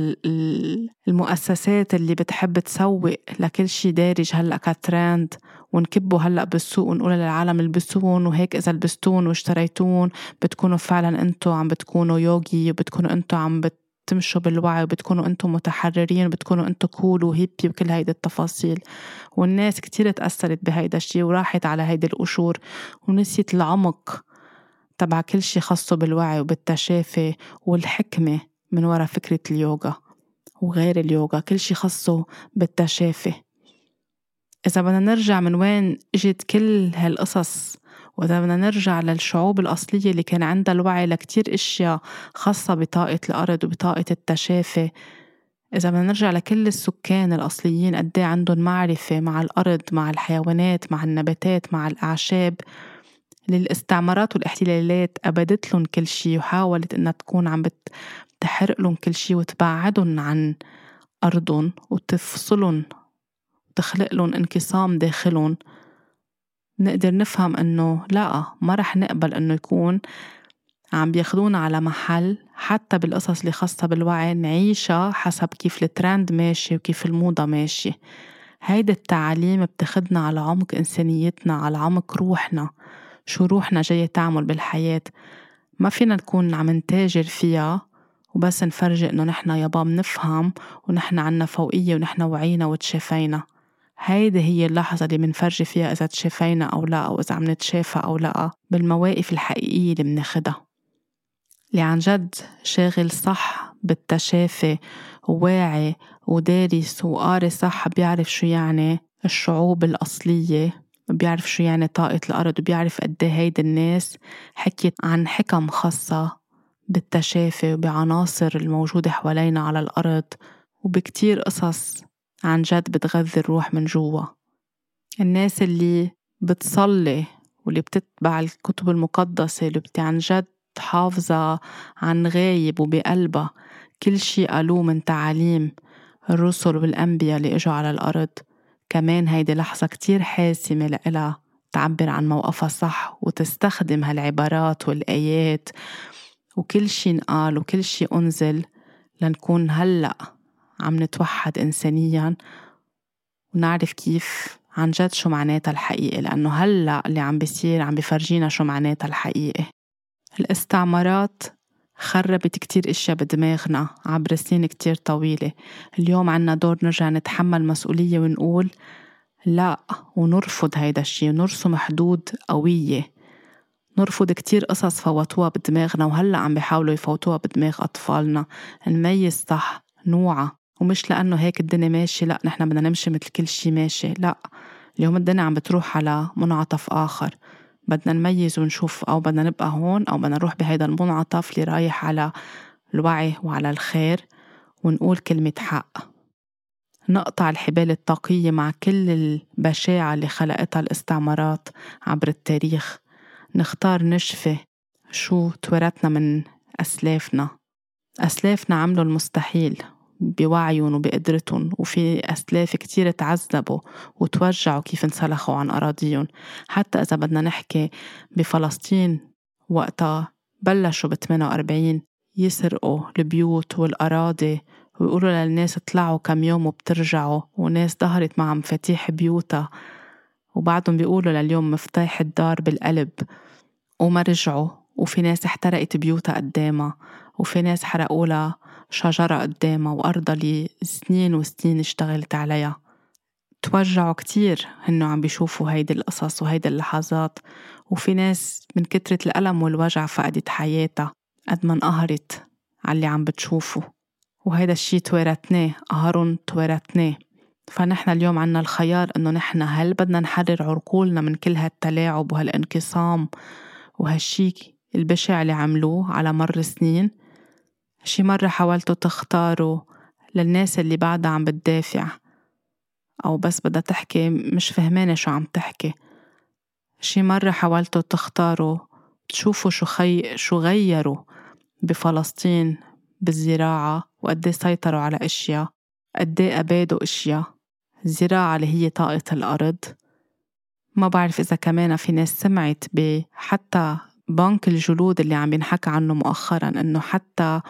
المؤسسات اللي بتحب تسوق لكل شي دارج هلأ كترند ونكبه هلأ بالسوق ونقول للعالم البسون وهيك إذا لبستون واشتريتون بتكونوا فعلا أنتوا عم بتكونوا يوغي وبتكونوا أنتوا عم بت تمشوا بالوعي وبتكونوا أنتم متحررين وبتكونوا أنتم كول وهيبي وكل هيدي التفاصيل. والناس كتير تأثرت بهيدا الشي وراحت على هيدي القشور ونسيت العمق تبع كل شي خاصه بالوعي وبالتشافي والحكمة من وراء فكرة اليوغا وغير اليوغا كل شي خاصه بالتشافي. إذا بدنا نرجع من وين إجت كل هالقصص وإذا بدنا نرجع للشعوب الأصلية اللي كان عندها الوعي لكتير أشياء خاصة بطاقة الأرض وبطاقة التشافي إذا بدنا نرجع لكل السكان الأصليين قد إيه عندهم معرفة مع الأرض مع الحيوانات مع النباتات مع الأعشاب. للاستعمارات والاحتلالات أبدت لهم كل شي وحاولت إنها تكون عم بتحرق لهم كل شي وتبعدهم عن أرضهم وتفصلهم وتخلق لهم انقسام داخلهم. نقدر نفهم إنه لا ما رح نقبل إنه يكون عم بياخدونا على محل حتى بالقصص اللي خاصة بالوعي نعيشها حسب كيف الترند ماشي وكيف الموضة ماشية هيدي التعاليم بتاخدنا على عمق إنسانيتنا على عمق روحنا شو روحنا جاية تعمل بالحياة. ما فينا نكون عم نتاجر فيها وبس نفرجي إنه نحنا يابا منفهم ونحن عنا فوقية ونحنا وعينا وتشافينا. هيدي هي اللحظة اللي منفرجي فيها إذا تشافينا أو لا أو إذا عم نتشافى أو لا بالمواقف الحقيقية اللي مناخدها. اللي عن جد شاغل صح بالتشافي وواعي ودارس وقاري صح بيعرف شو يعني الشعوب الأصلية بيعرف شو يعني طاقة الأرض وبيعرف قد إيه هيدي الناس حكيت عن حكم خاصة بالتشافي وبعناصر الموجودة حوالينا على الأرض وبكتير قصص عن جد بتغذي الروح من جوا. الناس اللي بتصلي واللي بتتبع الكتب المقدسة اللي بتي عن جد حافظة عن غايب وبقلبها. كل شي قالوه من تعاليم الرسل والأنبياء اللي إجوا على الأرض. كمان هيدي لحظة كتير حاسمة لإلها تعبر عن موقفها صح وتستخدم هالعبارات والآيات. وكل شي انقال وكل شي أنزل لنكون هلأ عم نتوحد إنسانيا ونعرف كيف عن جد شو معناتها الحقيقة لأنه هلأ اللي عم بيصير عم بفرجينا شو معناتها الحقيقة. الاستعمارات خربت كتير إشياء بدماغنا عبر سنين كتير طويلة. اليوم عنا دور نرجع نتحمل مسؤولية ونقول لا ونرفض هيدا الشي ونرسم حدود قوية. نرفض كتير قصص فوتوها بدماغنا وهلأ عم بيحاولوا يفوتوها بدماغ أطفالنا. نميز صح نوعى ومش لأنه هيك الدنيا ماشية لأ نحن بدنا نمشي مثل كل شي ماشي لأ. اليوم الدنيا عم بتروح على منعطف آخر. بدنا نميز ونشوف أو بدنا نبقى هون أو بدنا نروح بهيدا المنعطف اللي رايح على الوعي وعلى الخير ونقول كلمة حق. نقطع الحبال الطاقية مع كل البشاعة اللي خلقتها الاستعمارات عبر التاريخ. نختار نشفي شو تورثنا من أسلافنا. أسلافنا عملوا المستحيل. بوعيهم وبقدرتهم وفي أسلاف كتير تعذبوا وتوجعوا كيف انسلخوا عن أراضيهم. حتى إذا بدنا نحكي بفلسطين وقتها بلشوا ب 48 يسرقوا البيوت والأراضي ويقولوا للناس اطلعوا كم يوم وبترجعوا وناس ظهرت مع مفاتيح بيوتها وبعدهم بيقولوا لليوم مفتاح الدار بالقلب وما رجعوا وفي ناس احترقت بيوتها قدامها وفي ناس حرقوا لها شجرة قدامها وأرضها اللي سنين وسنين اشتغلت عليها. توجعوا كتير هنو عم بيشوفوا هيدي القصص وهيدي اللحظات وفي ناس من كترة الألم والوجع فقدت حياتها قد ما انقهرت على اللي عم بتشوفه. وهيدا الشي توارثناه قهرن توارثناه. فنحن اليوم عنا الخيار إنه نحن هل بدنا نحرر عقولنا من كل هالتلاعب وهالانقسام وهالشي البشع اللي عملوه على مر سنين شي مرة حاولتوا تختاروا للناس اللي بعدها عم بتدافع؟ أو بس بدها تحكي مش فهمانة شو عم تحكي. شي مرة حاولتوا تختاروا تشوفوا شو خي... شو غيروا بفلسطين بالزراعة وقد سيطروا على أشياء؟ قد أبادوا أشياء؟ الزراعة اللي هي طاقة الأرض. ما بعرف إذا كمان في ناس سمعت بحتى بنك الجلود اللي عم ينحكى عنه مؤخرا إنه حتى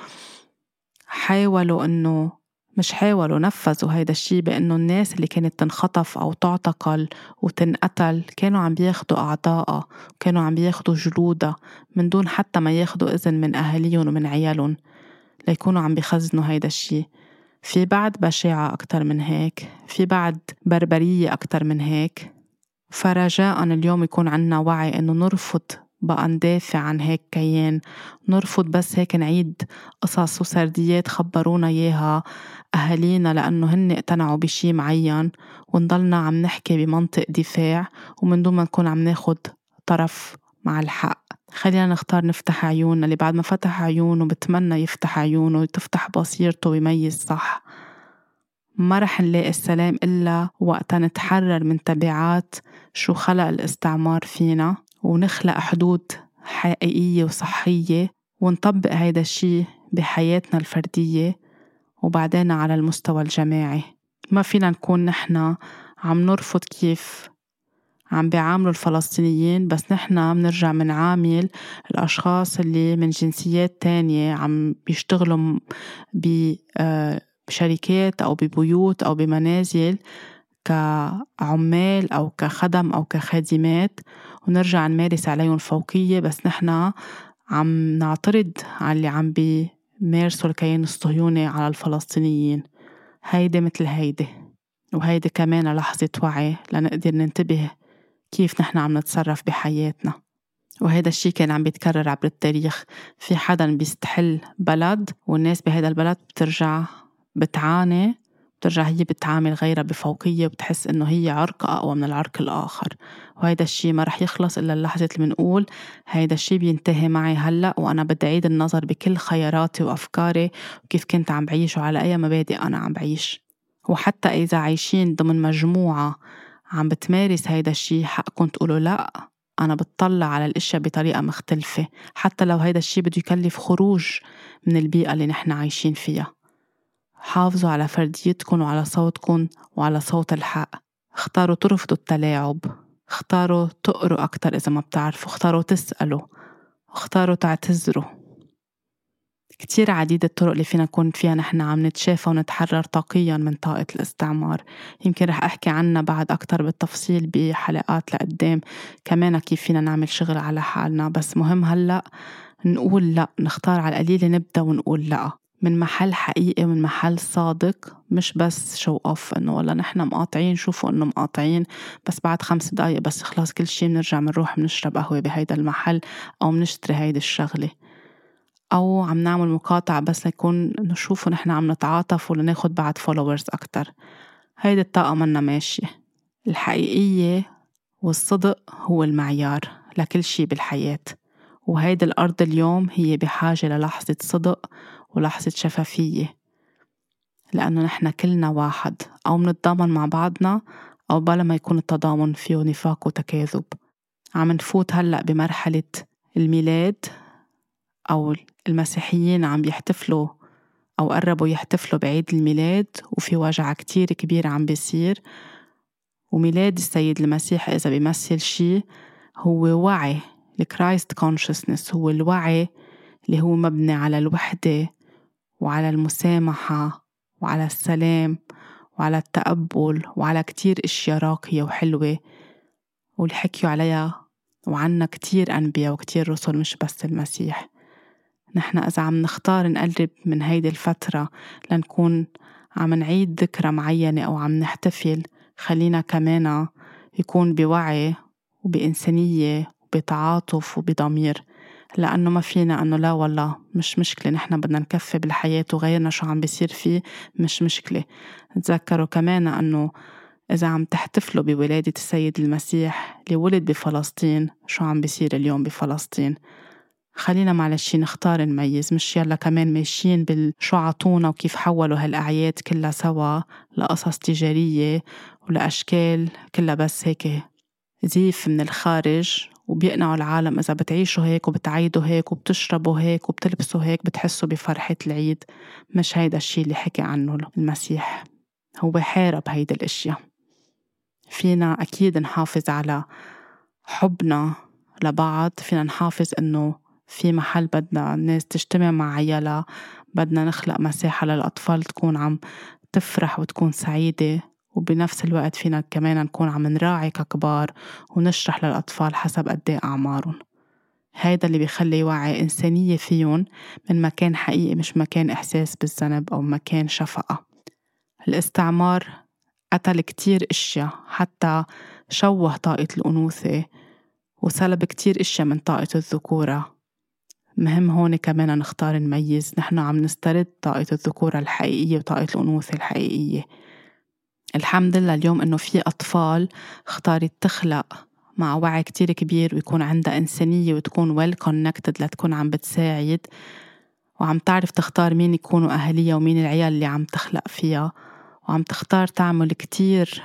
حاولوا إنه مش حاولوا نفذوا هيدا الشي بأنه الناس اللي كانت تنخطف أو تعتقل وتنقتل كانوا عم بياخدوا أعضائها وكانوا عم بياخدوا جلودها من دون حتى ما ياخدوا إذن من أهاليهم ومن عيالهم ليكونوا عم بيخزنوا هيدا الشي. في بعد بشاعة أكتر من هيك في بعد بربرية أكتر من هيك. فرجاء اليوم يكون عنا وعي إنه نرفض بقى ندافع عن هيك كيان نرفض بس هيك نعيد قصص وسرديات خبرونا إياها أهالينا لأنه هن اقتنعوا بشي معين ونضلنا عم نحكي بمنطق دفاع ومن دون ما نكون عم ناخد طرف مع الحق. خلينا نختار نفتح عيوننا اللي بعد ما فتح عيونه بتمنى يفتح عيونه وتفتح بصيرته ويميز صح ما رح نلاقي السلام إلا وقتا نتحرر من تبعات شو خلق الاستعمار فينا. ونخلق حدود حقيقية وصحية ونطبق هيدا الشي بحياتنا الفردية وبعدين على المستوى الجماعي. ما فينا نكون نحنا عم نرفض كيف عم بيعاملوا الفلسطينيين بس نحنا بنرجع منعامل الأشخاص اللي من جنسيات تانية عم بيشتغلوا بشركات أو ببيوت أو بمنازل كعمال أو كخدم أو كخادمات. ونرجع نمارس عليهم فوقية بس نحنا عم نعترض على اللي عم بيمارسوا الكيان الصهيوني على الفلسطينيين. هيدي مثل هيدي وهيدي كمان لحظة وعي لنقدر ننتبه كيف نحن عم نتصرف بحياتنا. وهذا الشيء كان عم بيتكرر عبر التاريخ. في حدا بيستحل بلد والناس بهذا البلد بترجع بتعاني بترجع هي بتعامل غيرها بفوقية وبتحس إنه هي عرق أقوى من العرق الآخر. وهيدا الشي ما رح يخلص إلا اللحظة اللي بنقول هيدا الشي بينتهي معي هلأ وأنا بدي أعيد النظر بكل خياراتي وأفكاري وكيف كنت عم بعيش وعلى أي مبادئ أنا عم بعيش. وحتى إذا عايشين ضمن مجموعة عم بتمارس هيدا الشي حقكم تقولوا لأ أنا بتطلع على الأشياء بطريقة مختلفة. حتى لو هيدا الشي بده يكلف خروج من البيئة اللي نحن عايشين فيها. حافظوا على فرديتكم وعلى صوتكم وعلى صوت الحق. اختاروا ترفضوا التلاعب. اختاروا تقروا أكتر إذا ما بتعرفوا. اختاروا تسألوا. اختاروا تعتذروا. كتير عديد الطرق اللي فينا نكون فيها نحن عم نتشافى ونتحرر طاقيا من طاقة الاستعمار. يمكن رح أحكي عنها بعد أكتر بالتفصيل بحلقات لقدام. كمان كيف فينا نعمل شغل على حالنا. بس مهم هلأ نقول لأ. نختار على القليل نبدأ ونقول لأ. من محل حقيقي من محل صادق مش بس show off إنه والله نحن مقاطعين شوفوا إنه مقاطعين بس بعد خمس دقايق بس يخلص كل شي بنرجع بنروح بنشرب قهوة بهيدا المحل أو بنشتري هيدي الشغلة. أو عم نعمل مقاطعة بس ليكون نشوفه نحن عم نتعاطف ولناخد بعد followers أكتر. هيدي الطاقة منا ماشية. الحقيقية والصدق هو المعيار لكل شي بالحياة. وهيدي الأرض اليوم هي بحاجة للحظة صدق ولحظة شفافية. لأنه نحن كلنا واحد أو منتضامن مع بعضنا أو بلا ما يكون التضامن فيه نفاق وتكاذب. عم نفوت هلأ بمرحلة الميلاد أو المسيحيين عم بيحتفلوا أو قربوا يحتفلوا بعيد الميلاد وفي وجع كتير كبير عم بيصير. وميلاد السيد المسيح إذا بيمثل شي هو وعي ال Christ consciousness هو الوعي اللي هو مبني على الوحدة وعلى المسامحة وعلى السلام وعلى التقبل وعلى كتير إشياء راقية وحلوة واللي حكيوا عليها وعنا كتير أنبياء وكتير رسل مش بس المسيح. نحن إذا عم نختار نقرب من هيدي الفترة لنكون عم نعيد ذكرى معينة أو عم نحتفل خلينا كمان يكون بوعي وبإنسانية وبتعاطف وبضمير. لأنه ما فينا أنه لا والله مش مشكلة نحن بدنا نكفي بالحياة وغيرنا شو عم بيصير فيه مش مشكلة. تذكروا كمان أنه إذا عم تحتفلوا بولادة السيد المسيح اللي ولد بفلسطين شو عم بيصير اليوم بفلسطين؟ خلينا معلش نختار نميز مش يلا كمان ماشيين بالشو عطونا وكيف حولوا هالأعياد كلها سوا لقصص تجارية ولأشكال كلها بس هيك زيف من الخارج. وبيقنعوا العالم إذا بتعيشوا هيك وبتعيدوا هيك وبتشربوا هيك وبتلبسوا هيك بتحسوا بفرحة العيد. مش هيدا الشي اللي حكي عنه المسيح. هو حارب هيدا الاشياء فينا أكيد نحافظ على حبنا لبعض. فينا نحافظ إنه في محل بدنا الناس تجتمع مع عيالها. بدنا نخلق مساحة للأطفال تكون عم تفرح وتكون سعيدة. وبنفس الوقت فينا كمان نكون عم نراعي ككبار ونشرح للأطفال حسب قد إيه أعمارهم. هيدا اللي بيخلي وعي إنسانية فيهم من مكان حقيقي مش مكان إحساس بالذنب أو مكان شفقة. الاستعمار قتل كتير إشياء حتى شوه طاقة الأنوثة وسلب كتير إشياء من طاقة الذكورة. مهم هون كمان نختار نميز نحن عم نسترد طاقة الذكورة الحقيقية وطاقة الأنوثة الحقيقية. الحمد لله اليوم إنه في أطفال اختارت تخلق مع وعي كتير كبير ويكون عندها إنسانية وتكون ويل كونكتد لتكون عم بتساعد وعم تعرف تختار مين يكونوا أهلية ومين العيال اللي عم تخلق فيها وعم تختار تعمل كتير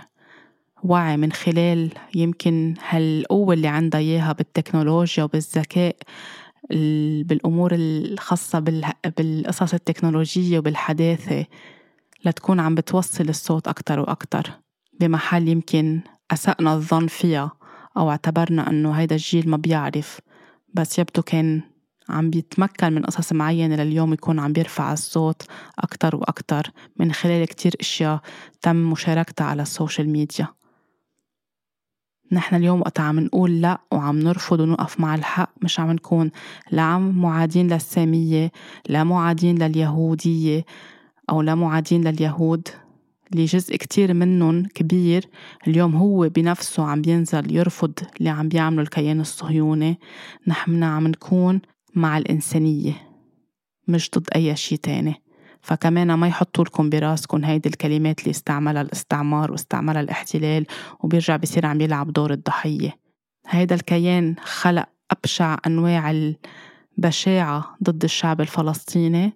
وعي من خلال يمكن هالقوة اللي عندها إياها بالتكنولوجيا وبالذكاء بالأمور الخاصة بالقصص التكنولوجية وبالحداثة. لتكون عم بتوصل الصوت أكتر وأكتر بمحل يمكن أسأنا الظن فيها أو اعتبرنا أنه هيدا الجيل ما بيعرف بس يبدو كان عم بيتمكن من قصص معينة لليوم يكون عم بيرفع الصوت أكتر وأكتر من خلال كتير أشياء تم مشاركتها على ال social media. نحن اليوم وقت عم نقول لا وعم نرفض ونوقف مع الحق مش عم نكون لا عم معادين للسامية لا معادين لليهودية أو لا معادين لليهود اللي جزء كتير منهم كبير اليوم هو بنفسه عم بينزل يرفض اللي عم بيعمله الكيان الصهيوني. نحن عم نكون مع الإنسانية مش ضد أي شي تاني. فكمان ما يحطوا لكم براسكم هيدي الكلمات اللي استعملها الاستعمار واستعملها الاحتلال وبيرجع بصير عم يلعب دور الضحية. هيدا الكيان خلق أبشع أنواع البشاعة ضد الشعب الفلسطيني.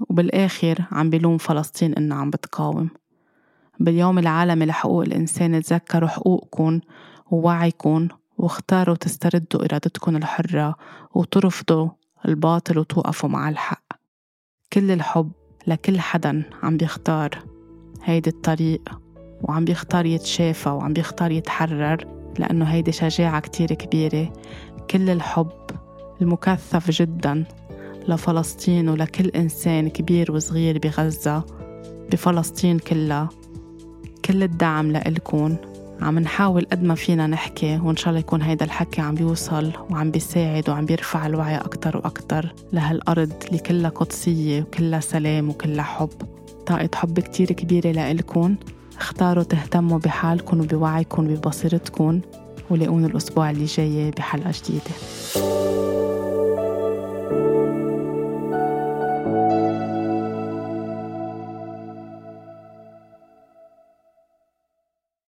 وبالآخر عم بلوم فلسطين إنها عم بتقاوم. باليوم العالمي لحقوق الإنسان تذكروا حقوقكم ووعيكم واختاروا تستردوا إرادتكم الحرة وترفضوا الباطل وتوقفوا مع الحق. كل الحب لكل حدا عم بيختار هيدي الطريق وعم بيختار يتشافى وعم بيختار يتحرر لأنه هيدي شجاعة كتير كبيرة. كل الحب المكثف جدا لفلسطين ولكل إنسان كبير وصغير بغزة بفلسطين كلها. كل الدعم لإلكن. عم نحاول قد ما فينا نحكي وإن شاء الله يكون هيدا الحكي عم بيوصل وعم بيساعد وعم بيرفع الوعي أكتر وأكتر لهالأرض اللي كلها قدسية وكلها سلام وكلها حب. طاقة حب كتير كبيرة لإلكن. اختاروا تهتموا بحالكم وبوعيكم وببصيرتكم ولاقوني الأسبوع اللي جاي بحلقة جديدة.